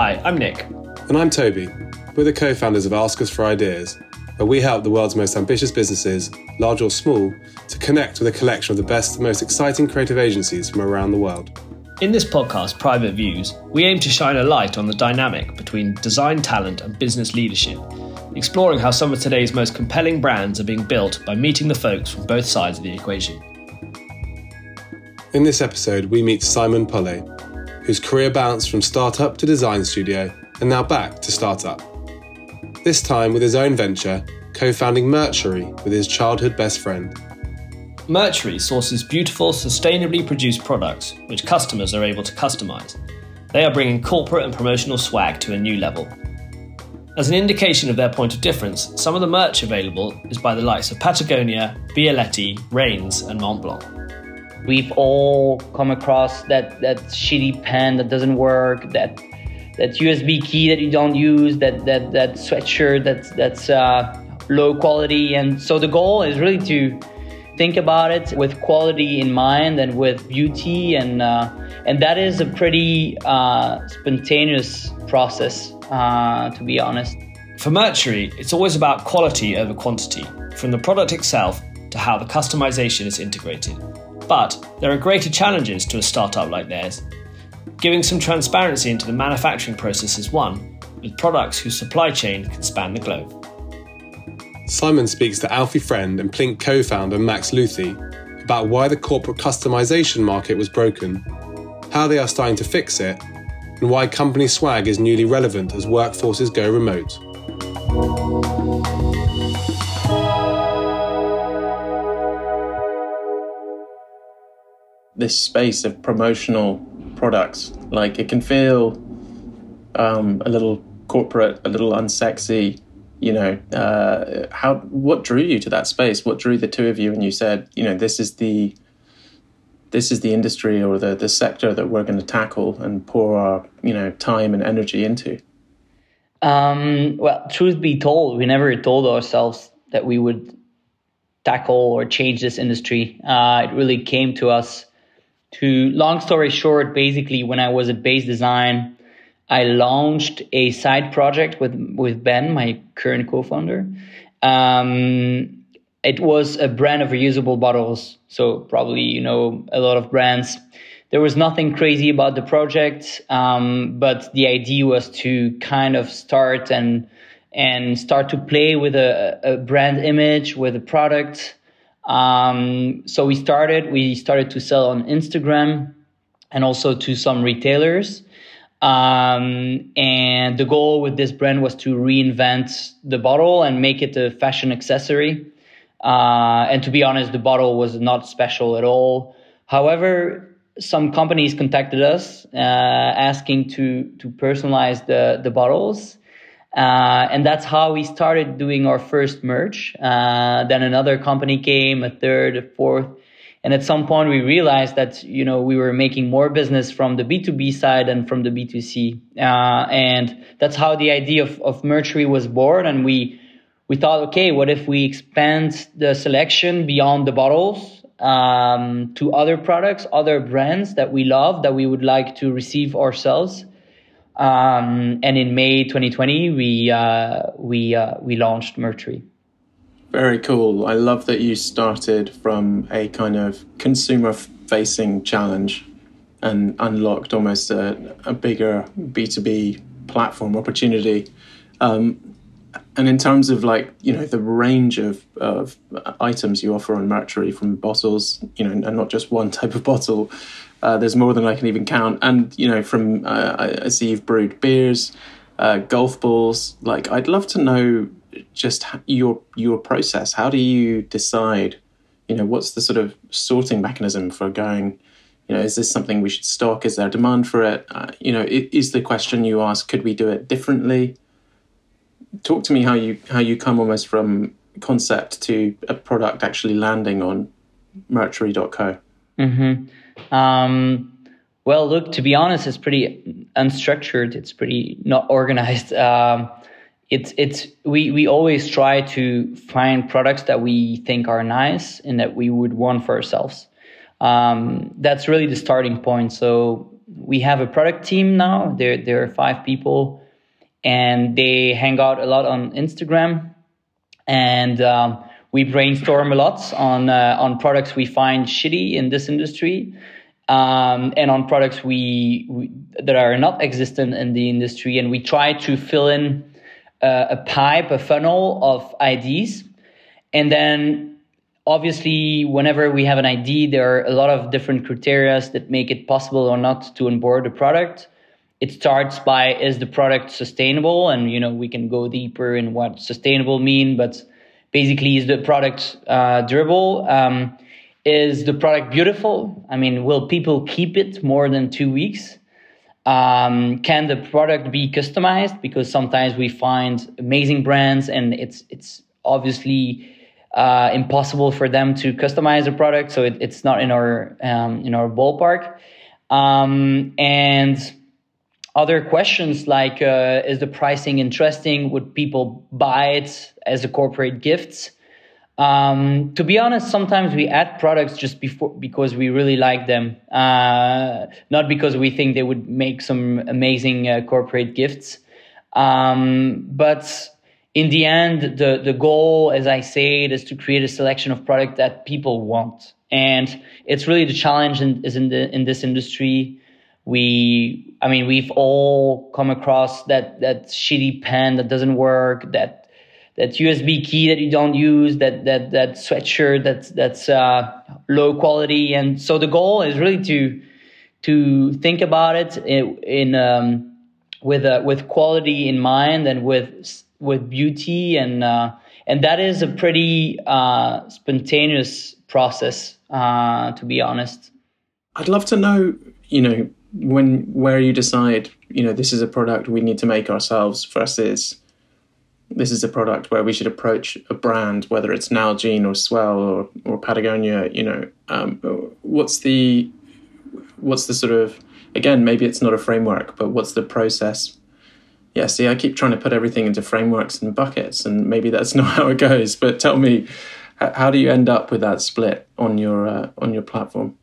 Hi, I'm Nick. And I'm Toby. We're the co founders of Ask Us for Ideas, where we help the world's most ambitious businesses, large or small, to connect with a collection of the best and most exciting creative agencies from around the world. In this podcast, Private Views, we aim to shine a light on the dynamic between design talent and business leadership, exploring how some of today's most compelling brands are being built by meeting the folks from both sides of the equation. In this episode, we meet Simon Polle, whose career bounced from startup to design studio and now back to startup. This time with his own venture, co founding Merchery with his childhood best friend. Merchery sources beautiful, sustainably produced products which customers are able to customize. They are bringing corporate and promotional swag to a new level. As an indication of their point of difference, some of the merch available is by the likes of Patagonia, Bialetti, Rains, and Montblanc. We've all come across that, that shitty pen that doesn't work, that that USB key that you don't use, that that that sweatshirt that's that's uh, low quality, and so the goal is really to think about it with quality in mind and with beauty. And uh, and that is a pretty uh, spontaneous process uh, to be honest. For Merchery it's always about quality over quantity from the product itself to how the customization is integrated but there are greater challenges to a startup like theirs giving some transparency into the manufacturing process is one with products whose supply chain can span the globe Simon speaks to Alfie Friend and Plink co founder Max Luthi about why the corporate customization market was broken, how they are starting to fix it, and why company swag is newly relevant as workforces go remote. This space of promotional products, like it can feel um, a little corporate, a little unsexy, you know uh, how what drew you to that space? What drew the two of you and you said you know this is the this is the industry or the the sector that we're going to tackle and pour our you know time and energy into? Um, well truth be told we never told ourselves that we would tackle or change this industry. Uh, it really came to us to long story short basically when i was at base design I launched a side project with with Ben, my current co-founder. Um, it was a brand of reusable bottles, so probably you know a lot of brands. There was nothing crazy about the project, um, but the idea was to kind of start and and start to play with a, a brand image with a product. Um, so we started. We started to sell on Instagram and also to some retailers. Um, and the goal with this brand was to reinvent the bottle and make it a fashion accessory. Uh, and to be honest, the bottle was not special at all. However, some companies contacted us uh, asking to to personalize the the bottles. Uh, and that's how we started doing our first merch. Uh, then another company came, a third, a fourth, and at some point, we realized that you know we were making more business from the B two B side than from the B two C, uh, and that's how the idea of of Merchery was born. And we we thought, okay, what if we expand the selection beyond the bottles um, to other products, other brands that we love that we would like to receive ourselves. Um, and in May 2020, we uh, we uh, we launched Merchery. Very cool. I love that you started from a kind of consumer facing challenge and unlocked almost a, a bigger B2B platform opportunity. Um, and in terms of like, you know, the range of, of items you offer on Merchery from bottles, you know, and not just one type of bottle, uh, there's more than I can even count. And, you know, from, uh, I see you've brewed beers, uh, golf balls. Like, I'd love to know just your your process. How do you decide? You know, what's the sort of sorting mechanism for going? You know, is this something we should stock? Is there a demand for it? Uh, you know, is the question you ask? Could we do it differently? Talk to me how you how you come almost from concept to a product actually landing on Merchery.co. Mm-hmm. Um, well, look, to be honest, it's pretty unstructured. It's pretty not organized. Um, it's it's we we always try to find products that we think are nice and that we would want for ourselves. Um, that's really the starting point. So we have a product team now. There there are five people, and they hang out a lot on Instagram, and um, we brainstorm a lot on uh, on products we find shitty in this industry. Um, and on products we, we, that are not existent in the industry, and we try to fill in uh, a pipe, a funnel of ideas, and then obviously whenever we have an idea there are a lot of different criteria that make it possible or not to onboard a product it starts by is the product sustainable and you know we can go deeper in what sustainable mean but basically is the product uh, durable um, is the product beautiful? I mean will people keep it more than two weeks? Um, can the product be customized? Because sometimes we find amazing brands and it's it's obviously uh, impossible for them to customize a product, so it, it's not in our um, in our ballpark. Um, and other questions like uh, is the pricing interesting? Would people buy it as a corporate gift? Um, to be honest, sometimes we add products just before because we really like them, uh, not because we think they would make some amazing uh, corporate gifts. Um, but in the end, the, the goal, as I said is to create a selection of product that people want. And it's really the challenge in, is in the, in this industry. We, I mean, we've all come across that, that shitty pen that doesn't work, that, that USB key that you don't use, that, that, that sweatshirt that's, that's, uh, low quality. And so the goal is really to, to think about it in, in um, with, uh, with quality in mind and with, with beauty and uh, and that is a pretty uh, spontaneous process uh, to be honest i'd love to know you know when where you decide you know this is a product we need to make ourselves versus this is a product where we should approach a brand whether it's Nalgene or S'well or, or Patagonia you know um, what's the what's the sort of again maybe it's not a framework but what's the process yeah, see, I keep trying to put everything into frameworks and buckets, and maybe that's not how it goes. But tell me, how do you end up with that split on your uh, on your platform?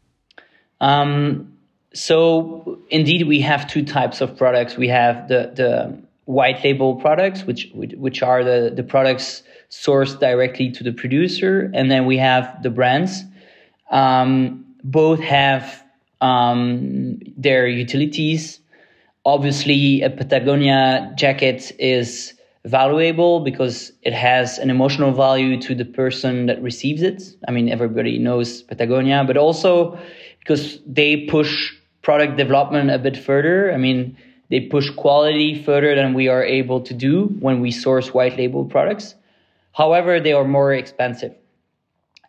Um, so indeed, we have two types of products. We have the the white label products, which which are the the products sourced directly to the producer, and then we have the brands. Um, both have um, their utilities obviously a Patagonia jacket is valuable because it has an emotional value to the person that receives it. I mean, everybody knows Patagonia, but also because they push product development a bit further. I mean, they push quality further than we are able to do when we source white label products. However, they are more expensive.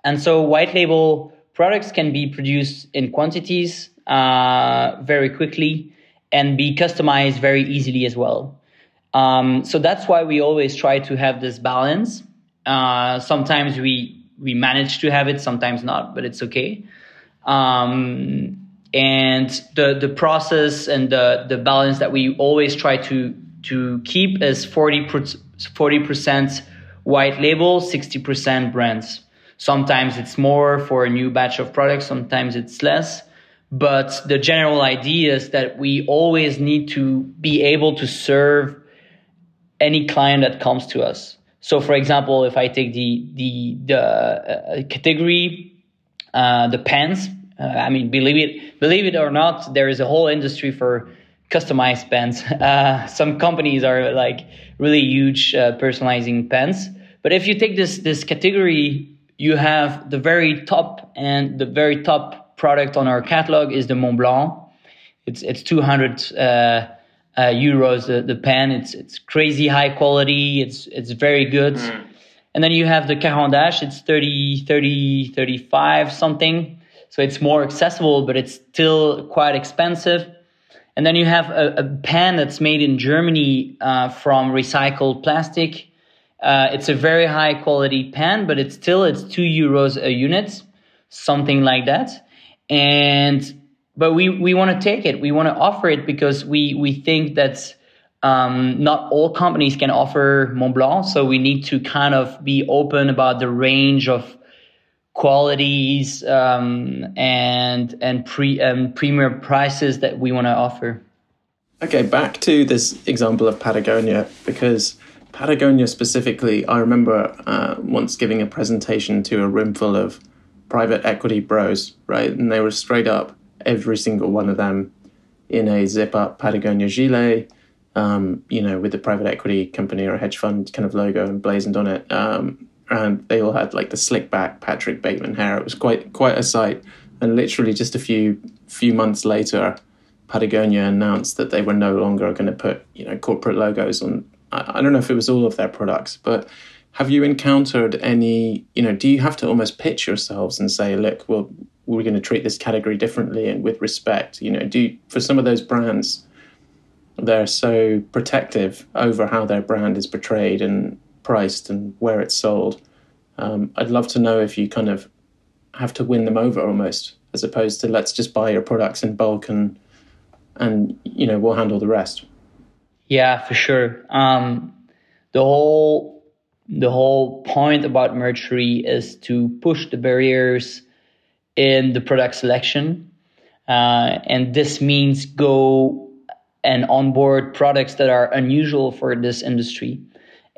And so white label products can be produced in quantities uh, very quickly and be customized very easily as well. Um, so that's why we always try to have this balance. Uh, sometimes we we manage to have it, sometimes not, but it's okay. Um, and the the process and the the balance that we always try to to keep is 40 percent white label, 60% brands. Sometimes it's more for a new batch of products, sometimes it's less. But the general idea is that we always need to be able to serve any client that comes to us. So, for example, if I take the the the uh, category, uh, the pens. Uh, I mean, believe it believe it or not, there is a whole industry for customized pens. Uh, some companies are like really huge uh, personalizing pens. But if you take this this category, you have the very top and the very top product on our catalog is the Montblanc. It's it's 200 uh, uh, euros the, the pen. It's it's crazy high quality. It's it's very good. Mm. And then you have the Caran d'Ache. It's 30, 30, 35 something. So it's more accessible, but it's still quite expensive. And then you have a, a that's made in Germany uh, from recycled plastic. Uh, it's a very high quality pen, but it's still it's two euros a unit, something like that and but we we want to take it we want to offer it because we we think that um, not all companies can offer Montblanc, so we need to kind of be open about the range of qualities um, and and pre um, premier prices that we want to offer. Okay, back to this example of Patagonia because Patagonia specifically, I remember uh, once giving a presentation to a room full of private equity bros, right, and they were straight up every single one of them in a zip up Patagonia gilet. Um, you know, with the private equity company or hedge fund kind of logo emblazoned on it. Um, and they all had like the slick back Patrick Bateman hair. It was quite quite a sight. And literally just a few few months later, Patagonia announced that they were no longer going to put you know corporate logos on. I, I don't know if it was all of their products, but have you encountered any? You know, do you have to almost pitch yourselves and say, look, well, we're going to treat this category differently and with respect? You know, do for some of those brands, they're so protective over how their brand is portrayed and priced and where it's sold. Um, I'd love to know if you kind of have to win them over almost, as opposed to let's just buy your products in bulk and and you know we'll handle the rest. Yeah, for sure. Um, the whole the whole point about Merchery is to push the barriers in the product selection, uh, and this means go and onboard products that are unusual for this industry.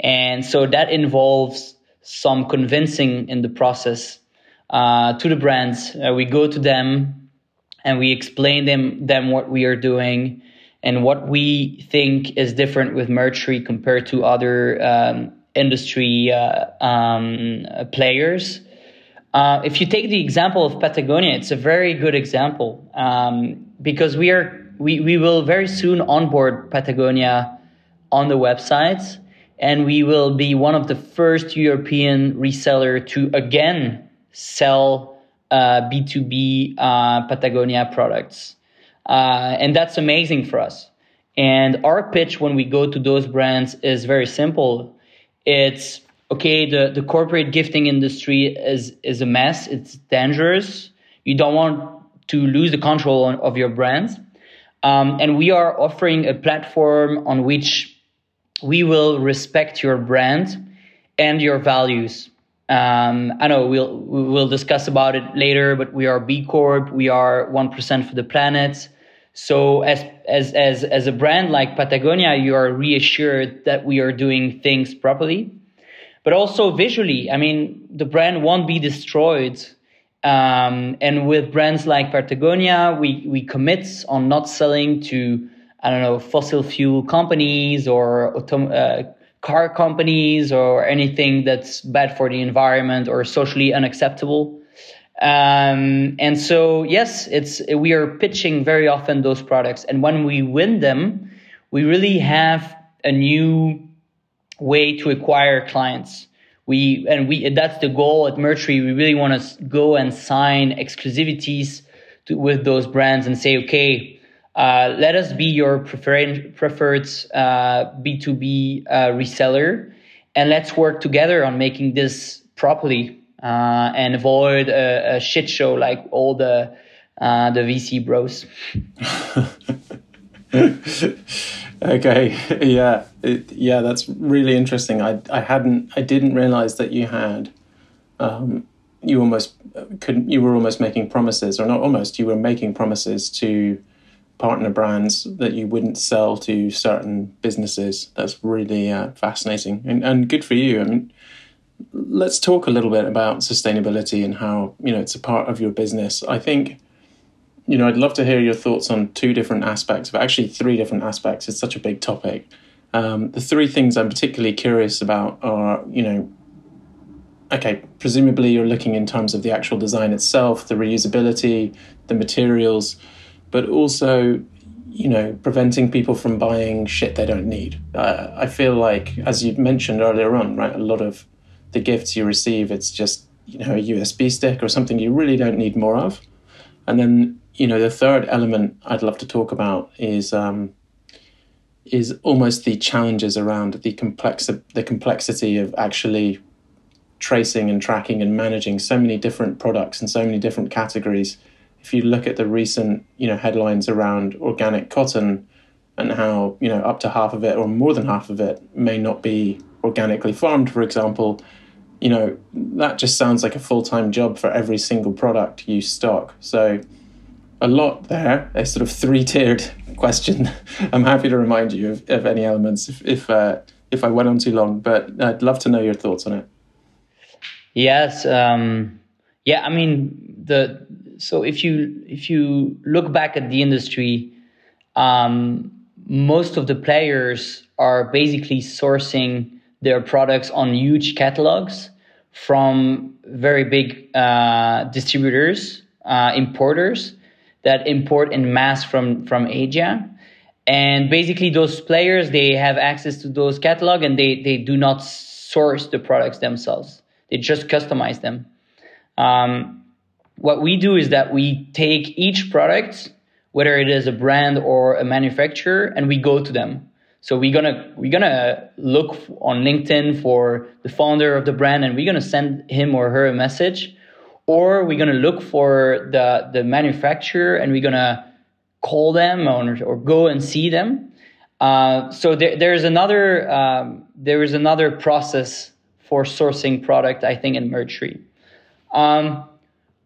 And so that involves some convincing in the process uh, to the brands. Uh, we go to them and we explain them them what we are doing and what we think is different with Merchery compared to other um, industry uh, um, players. Uh, if you take the example of Patagonia, it's a very good example um, because we are we, we will very soon onboard Patagonia on the websites and we will be one of the first European reseller to again sell uh, B2B uh, Patagonia products. Uh, and that's amazing for us. And our pitch when we go to those brands is very simple. It's okay, the, the corporate gifting industry is, is a mess, it's dangerous. You don't want to lose the control on, of your brands. Um, and we are offering a platform on which we will respect your brand and your values. Um, I know we'll we'll discuss about it later, but we are B Corp. We are one percent for the planet. So as as as as a brand like Patagonia, you are reassured that we are doing things properly, but also visually. I mean, the brand won't be destroyed. Um, and with brands like Patagonia, we we commit on not selling to I don't know, fossil fuel companies or autom- uh, car companies or anything that's bad for the environment or socially unacceptable. Um, and so, yes, it's we are pitching very often those products, and when we win them, we really have a new way to acquire clients. We and we that's the goal at Merchery. We really want to go and sign exclusivities to, with those brands and say, okay, uh, let us be your preferred preferred uh, B2B uh, reseller, and let's work together on making this properly and avoid a, a, shit show like all the the VC bros. okay, yeah, it, yeah, that's really interesting. I I hadn't I didn't realize that you had. Um, you almost couldn't. You were almost making promises, or not almost. You were making promises to partner brands that you wouldn't sell to certain businesses. That's really uh, fascinating and, and good for you. I mean, let's talk a little bit about sustainability and how you know it's a part of your business. I think you know I'd love to hear your thoughts on two different aspects, but actually three different aspects. It's such a big topic. Um, the three things I'm particularly curious about are you know okay, presumably you're looking in terms of the actual design itself, the reusability, the materials but also you know preventing people from buying shit they don't need. Uh, i feel like as you mentioned earlier on right a lot of the gifts you receive it's just you know a usb stick or something you really don't need more of. And then you know the third element i'd love to talk about is um, is almost the challenges around the complex the complexity of actually tracing and tracking and managing so many different products and so many different categories if you look at the recent you know headlines around organic cotton and how you know up to half of it or more than half of it may not be organically farmed, for example, you know, that just sounds like a full time job for every single product you stock. So, a lot there, a sort of three tiered question. I'm happy to remind you of, of any elements if if, uh, if I went on too long, but I'd love to know your thoughts on it. Yes, um, yeah. I mean, the so if you if you look back at the industry, um, most of the players are basically sourcing their products on huge catalogs from very big uh, distributors, uh, importers that import in mass from from Asia. And basically, those players they have access to those catalog, and they they do not source the products themselves. They just customize them. Um, what we do is that we take each product, whether it is a brand or a manufacturer, and we go to them so we're gonna we're gonna look on LinkedIn for the founder of the brand, and we're gonna send him or her a message, or we're gonna look for the the manufacturer, and we're gonna call them or, or go and see them. Uh, so there, there's another um, there is another process for sourcing product, I think, in Merchery. Um,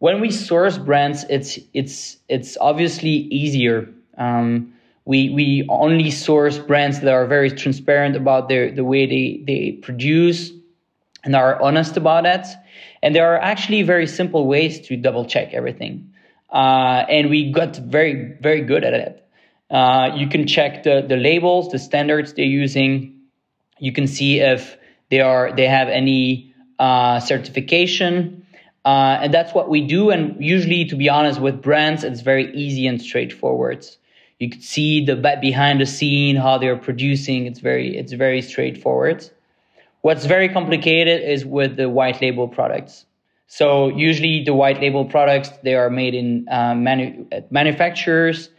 when we source brands, it's it's it's obviously easier. Um, we we only source brands that are very transparent about their the way they they produce and are honest about that. And there are actually very simple ways to double check everything. Uh, and we got very very good at it. Uh, you can check the the labels, the standards they're using. You can see if they are they have any uh, certification. Uh, and that's what we do. And usually, to be honest, with brands, it's very easy and straightforward. You could see the behind the scene how they're producing. It's very it's very straightforward. What's very complicated is with the white label products. So usually the white label products they are made in uh, manu- manufacturers.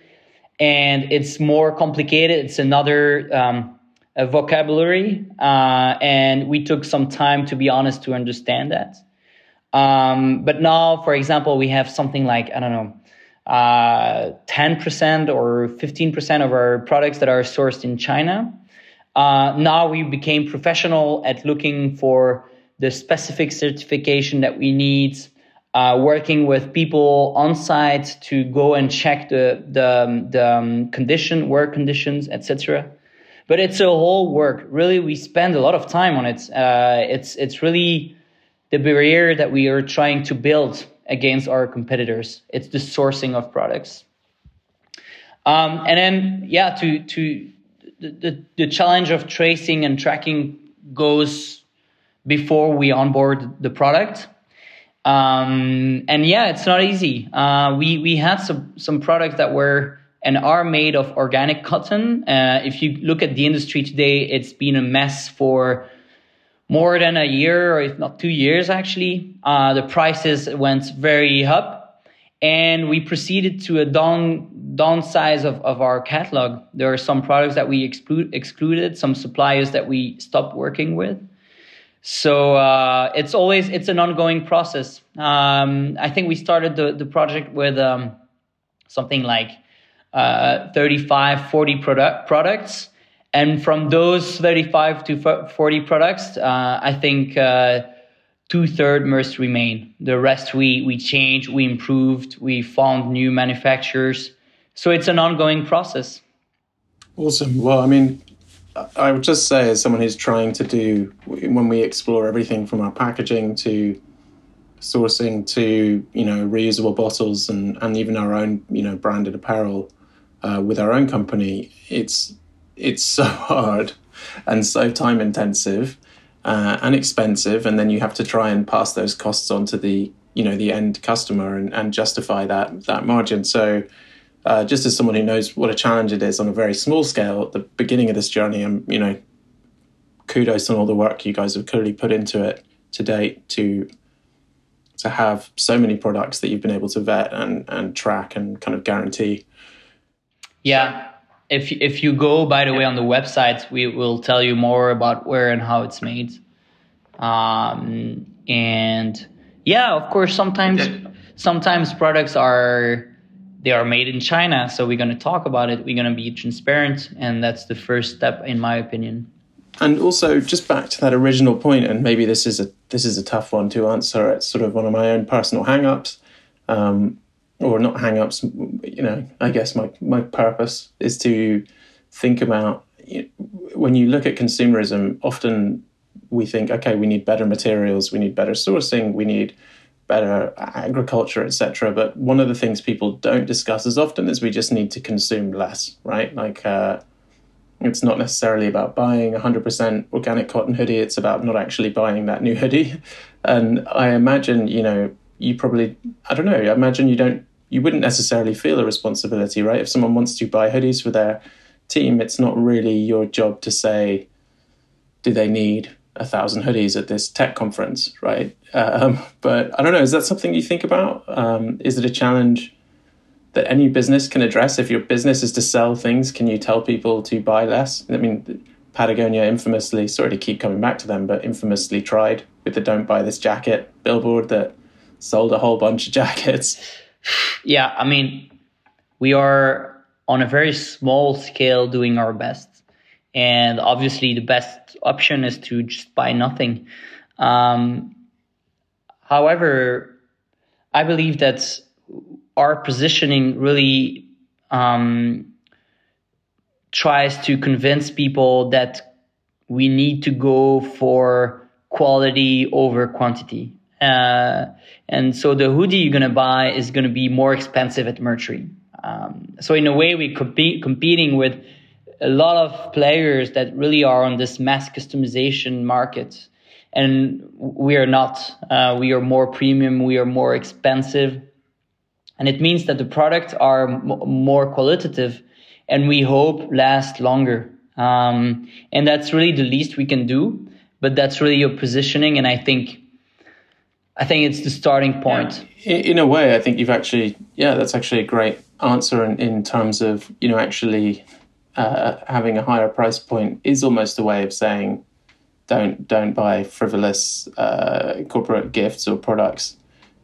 And it's more complicated. It's another um, vocabulary. Uh, and we took some time to be honest to understand that um, but now for example we have something like i don't know uh, 10% or 15% of our products that are sourced in China. Uh, now we became professional at looking for the specific certification that we need, uh, working with people on site to go and check the the, the um, condition, work conditions, etc. But it's a whole work. Really, we spend a lot of time on it. Uh, it's it's really the barrier that we are trying to build against our competitors. It's the sourcing of products. Um, and then, yeah, to to the, the, the challenge of tracing and tracking goes before we onboard the product. Um, and yeah, it's not easy. Uh, we we had some some products that were and are made of organic cotton. Uh, if you look at the industry today, it's been a mess for more than a year, or if not two years, actually. Uh, the prices went very up, and we proceeded to a down downsize of, of our catalog. There are some products that we exclude, excluded, some suppliers that we stopped working with. So uh, it's always it's an ongoing process. Um, I think we started the, the project with um, something like uh, 35, 40 product, products and from those 35 to 40 products, uh, I think uh, two thirds must remain. The rest we, we changed, we improved, we found new manufacturers. So it's an ongoing process. Awesome. Well, I mean, I would just say, as someone who's trying to do, when we explore everything from our packaging to sourcing to you know reusable bottles and and even our own you know branded apparel uh, with our own company, it's it's so hard and so time intensive uh, and expensive, and then you have to try and pass those costs on to the you know the end customer and, and justify that that margin. So. Uh, just as someone who knows what a challenge it is on a very small scale at the beginning of this journey, I'm, you know, kudos on all the work you guys have clearly put into it to date to to have so many products that you've been able to vet and and track and kind of guarantee. Yeah, if if you go by the way on the website we will tell you more about where and how it's made. Um, and yeah of course sometimes sometimes products are they are made in china so we're going to talk about it. We're going to be transparent and that's the first step in my opinion. And also just back to that original point, and maybe this is a this is a tough one to answer. It's sort of one of my own personal hang-ups, um, or not hang-ups. You know, I guess my my purpose is to think about when you look at consumerism. Often we think, okay, we need better materials, we need better sourcing, we need better agriculture, etc. But one of the things people don't discuss as often is we just need to consume less, right? Like uh, it's not necessarily about buying 100% organic cotton hoodie. It's about not actually buying that new hoodie. And I imagine, you know, you probably, I don't know, I imagine you don't, you wouldn't necessarily feel a responsibility, right? If someone wants to buy hoodies for their team, it's not really your job to say, do they need a thousand hoodies at this tech conference, right? Um, but I don't know. Is that something you think about? Um, is it a challenge that any business can address? If your business is to sell things, can you tell people to buy less? I mean, Patagonia infamously, sorry to keep coming back to them, but infamously tried with the "Don't buy this jacket" billboard that sold a whole bunch of jackets. Yeah, I mean, we are on a very small scale doing our best and obviously, the best option is to just buy nothing. Um, however, I believe that our positioning really um, tries to convince people that we need to go for quality over quantity. Uh, and so the hoodie you're going to buy is going to be more expensive at Merchery. Um, so in a way, we're comp- competing with a lot of players that really are on this mass customization market. And we are not. Uh, we are more premium we are more expensive. And it means that the products are more qualitative and we hope last longer. Um, and that's really the least we can do but that's really your positioning. And i think i think it's the starting point yeah. in, in a way i think you've actually yeah that's actually a great answer in, in terms of you know actually uh, having a higher price point is almost a way of saying don't don't buy frivolous uh, corporate gifts or products.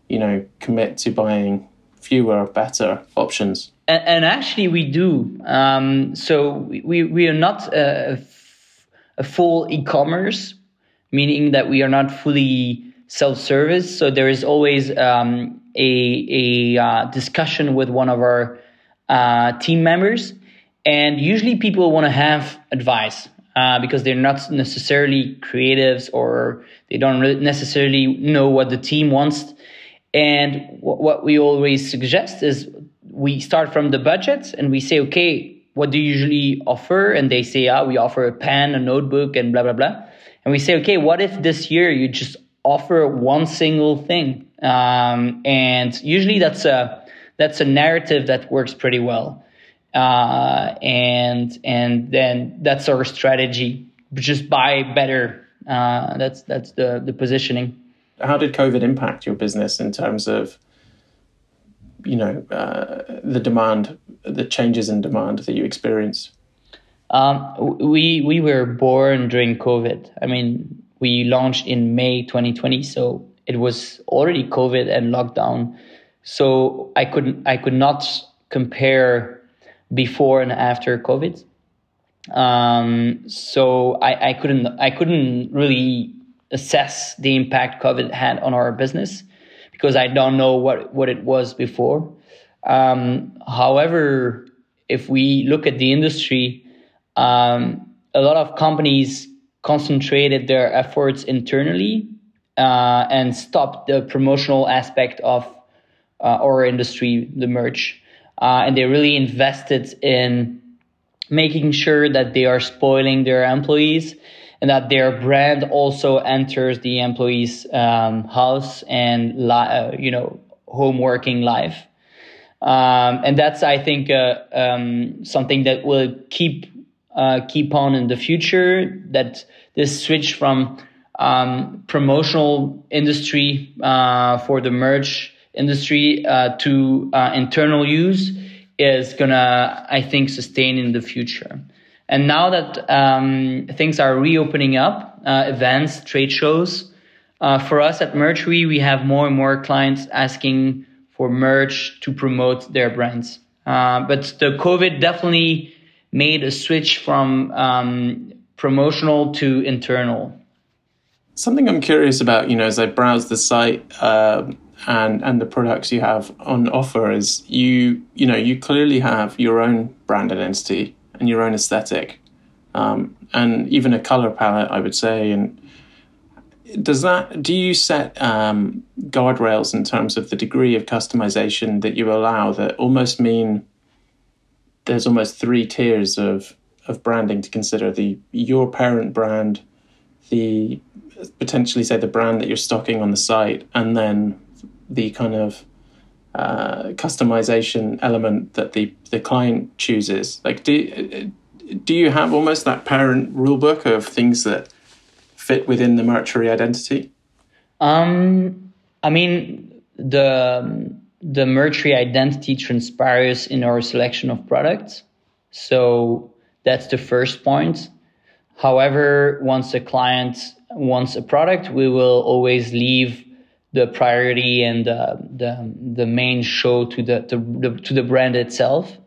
You know, commit to buying fewer, better options. And, and actually, we do. Um, so we we are not a, a full e-commerce, meaning that we are not fully self-service. So there is always um, a a uh, discussion with one of our uh, team members and usually people want to have advice uh, because they're not necessarily creatives or they don't necessarily know what the team wants. And what we always suggest is we start from the budget and we say, okay, what do you usually offer? And they say, ah, we offer a pen, a notebook, and blah, blah, blah. And we say, okay, what if this year you just offer one single thing? Um, and usually that's a, that's a narrative that works pretty well uh, and and then that's our strategy. Just buy better. Uh, that's that's the the positioning. How did COVID impact your business in terms of you know uh, the demand, the changes in demand that you experience? Um, we we were born during COVID. I mean, we launched in May 2020, so it was already COVID and lockdown. So I couldn't I could not compare before and after COVID. Um, so I, I couldn't I couldn't really assess the impact COVID had on our business because I don't know what what it was before. Um, however, if we look at the industry, um, a lot of companies concentrated their efforts internally uh, and stopped the promotional aspect of uh, our industry, the merch uh, and they really invested in making sure that they are spoiling their employees and that their brand also enters the employees' um, house and li- uh, you know home working life. Um, and that's I think uh, um, something that will keep uh, keep on in the future. That this switch from um, promotional industry uh, for the merch industry uh, to uh, internal use is gonna, I think, sustain in the future. And now that um, things are reopening up, uh, events, trade shows, uh, for us at Merchery, we have more and more clients asking for merch to promote their brands. But the COVID definitely made a switch from um, promotional to internal. Something I'm curious about, you know, as I browse the site uh, and and the products you have on offer is you you know you clearly have your own brand identity and your own aesthetic, um, and even a color palette, I would say. And does that do you set um, guardrails in terms of the degree of customization that you allow that almost mean there's almost three tiers of of branding to consider. The your parent brand the potentially say the brand that you're stocking on the site and then the kind of uh, customization element that the the client chooses. Like do do you have almost that parent rulebook of things that fit within the Merchery identity? Um i mean the the Merchery identity transpires in our selection of products. So that's the first point. However, once a client wants a product, we will always leave the priority and uh, the the main show to the, the, the to the brand itself.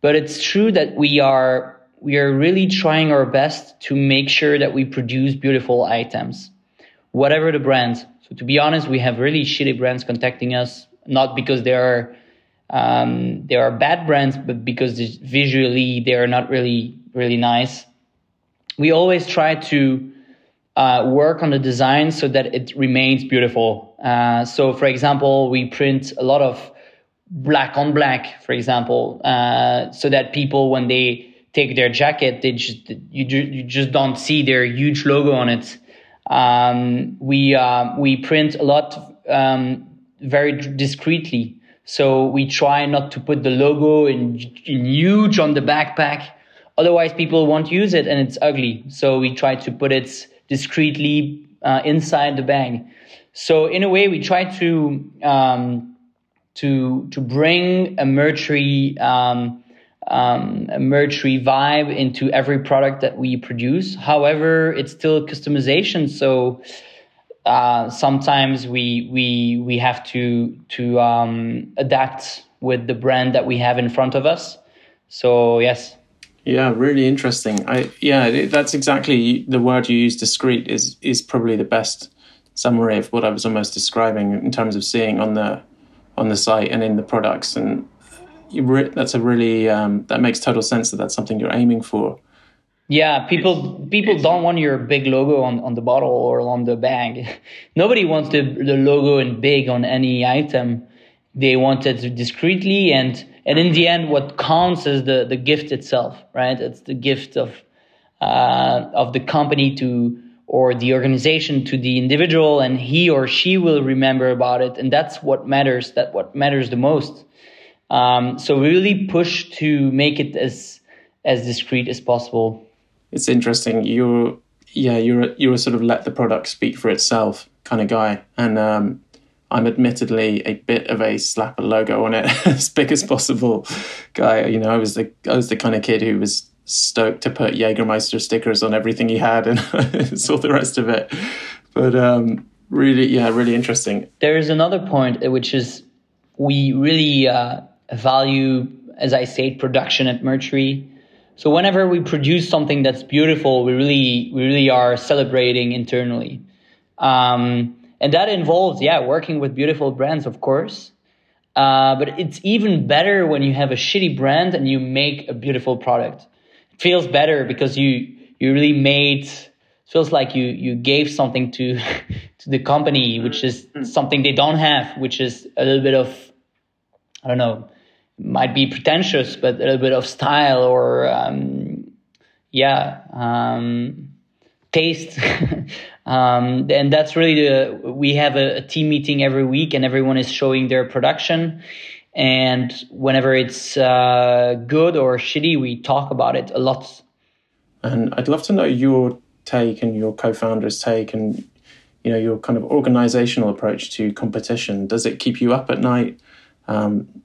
But it's true that we are we are really trying our best to make sure that we produce beautiful items, whatever the brand. So to be honest, we have really shitty brands contacting us not because they are um, they are bad brands, but because visually they are not really really nice. We always try to uh, work on the design so that it remains beautiful. Uh, so, for example, we print a lot of black on black, for example, uh, so that people when they take their jacket, they just you, you just don't see their huge logo on it. Um, we uh, we print a lot um, very discreetly. So we try not to put the logo in, in huge on the backpack. Otherwise, people won't use it and it's ugly. So we try to put it discreetly uh, inside the bag. So in a way, we try to um, to to bring a Merchery um, um, a Merchery vibe into every product that we produce. However, it's still customization. So uh, sometimes we we we have to to um, adapt with the brand that we have in front of us. So yes. Yeah, really interesting. I yeah, that's exactly the word you use. Discreet is is probably the best summary of what I was almost describing in terms of seeing on the on the site and in the products. And re- that's a really um, that makes total sense that that's something you're aiming for. Yeah, people people don't want your big logo on, on the bottle or on the bag. Nobody wants the, the logo in big on any item. They want it discreetly and and in the end what counts is the, the gift itself, right? It's the gift of uh, of the company to or the organization to the individual and he or she will remember about it and that's what matters that what matters the most um, so we really push to make it as as discreet as possible it's interesting. You're yeah, you're you're a sort of let the product speak for itself kind of guy, and um, I'm admittedly a bit of a slap a logo on it as big as possible guy. You know, I was the I was the kind of kid who was stoked to put Jägermeister stickers on everything he had and saw the rest of it. But um, really, yeah, really interesting. There is another point uh, which is we really uh, value, as I say, production at Merchery. So whenever we produce something that's beautiful, we really we really are celebrating internally, um, and that involves yeah working with beautiful brands, of course. Uh, but it's even better when you have a shitty brand and you make a beautiful product. It feels better because you you really made feels like you you gave something to to the company, which is something they don't have, which is a little bit of I don't know might be pretentious, but a little bit of style or um, yeah, um, taste. um, and that's really the we have a, a, team meeting every week, and everyone is showing their production. And whenever it's uh, good or shitty, we talk about it a lot. And I'd love to know your take and your co-founder's take and you know your kind of organizational approach to competition. Does it keep you up at night? Um,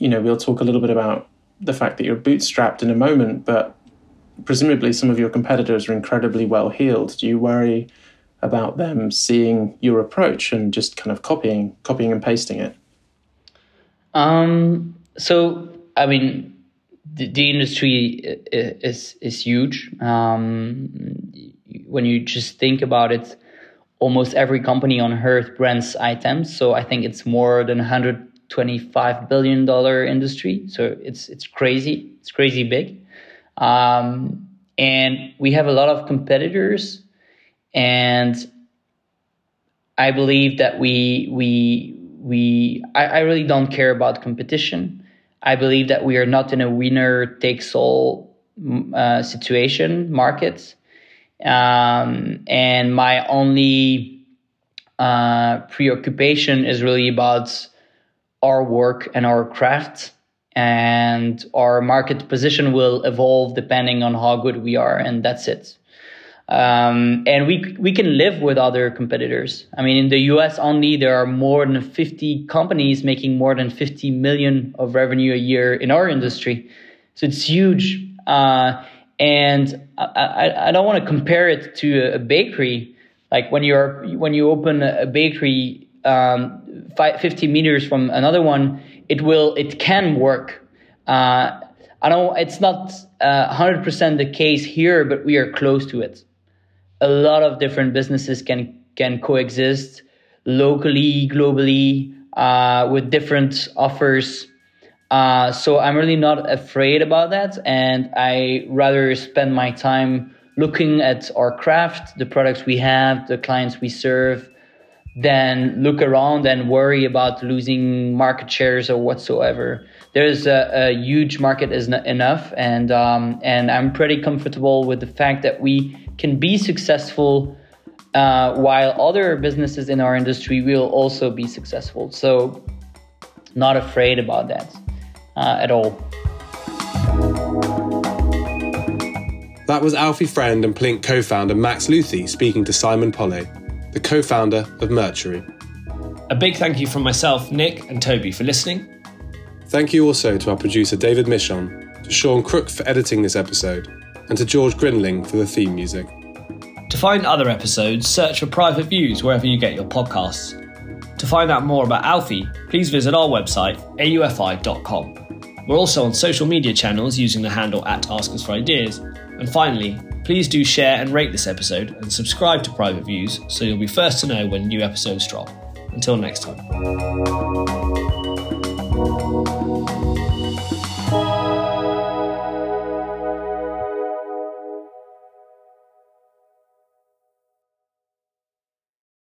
you know, we'll talk a little bit about the fact that you're bootstrapped in a moment, but presumably some of your competitors are incredibly well heeled. Do you worry about them seeing your approach and just kind of copying, copying and pasting it? Um, so, I mean, the, the industry is is huge. Um, when you just think about it, almost every company on earth brands items. So I think it's more than 125 billion dollar industry. So it's it's crazy. It's crazy big. Um, and we have a lot of competitors, and I believe that we we we I, I really don't care about competition. I believe that we are not in a winner takes all uh, situation market. Um, and my only uh, preoccupation is really about our work and our craft. And our market position will evolve depending on how good we are, and that's it. Um, and we we can live with other competitors. I mean, in the U.S. only, there are more than 50 companies making more than 50 million of revenue a year in our industry, so it's huge. Uh, and I, I, I don't want to compare it to a bakery. Like when you're when you open a bakery um, 50 meters from another one, it will it can work. Uh, I know it's not uh, 100% the case here, but we are close to it a lot of different businesses can can coexist locally, globally, uh, with different offers. Uh, so I'm really not afraid about that, and I rather spend my time looking at our craft, the products we have, the clients we serve, than look around and worry about losing market shares or whatsoever. There's a, a huge market is enough, and um, and I'm pretty comfortable with the fact that we can be successful uh, while other businesses in our industry will also be successful. So, not afraid about that uh, at all. That was Alfie Friend and Plink co founder Max Luthi speaking to Simon Polle, the co founder of Merchery. A big thank you from myself, Nick, and Toby for listening. Thank you also to our producer David Michon, to Sean Crook for editing this episode, and to George Grinling for the theme music. To find other episodes, search for Private Views wherever you get your podcasts. To find out more about Alfie, please visit our website, aufi.com. We're also on social media channels using the handle at Ask Us for Ideas. And finally, please do share and rate this episode and subscribe to Private Views so you'll be first to know when new episodes drop. Until next time.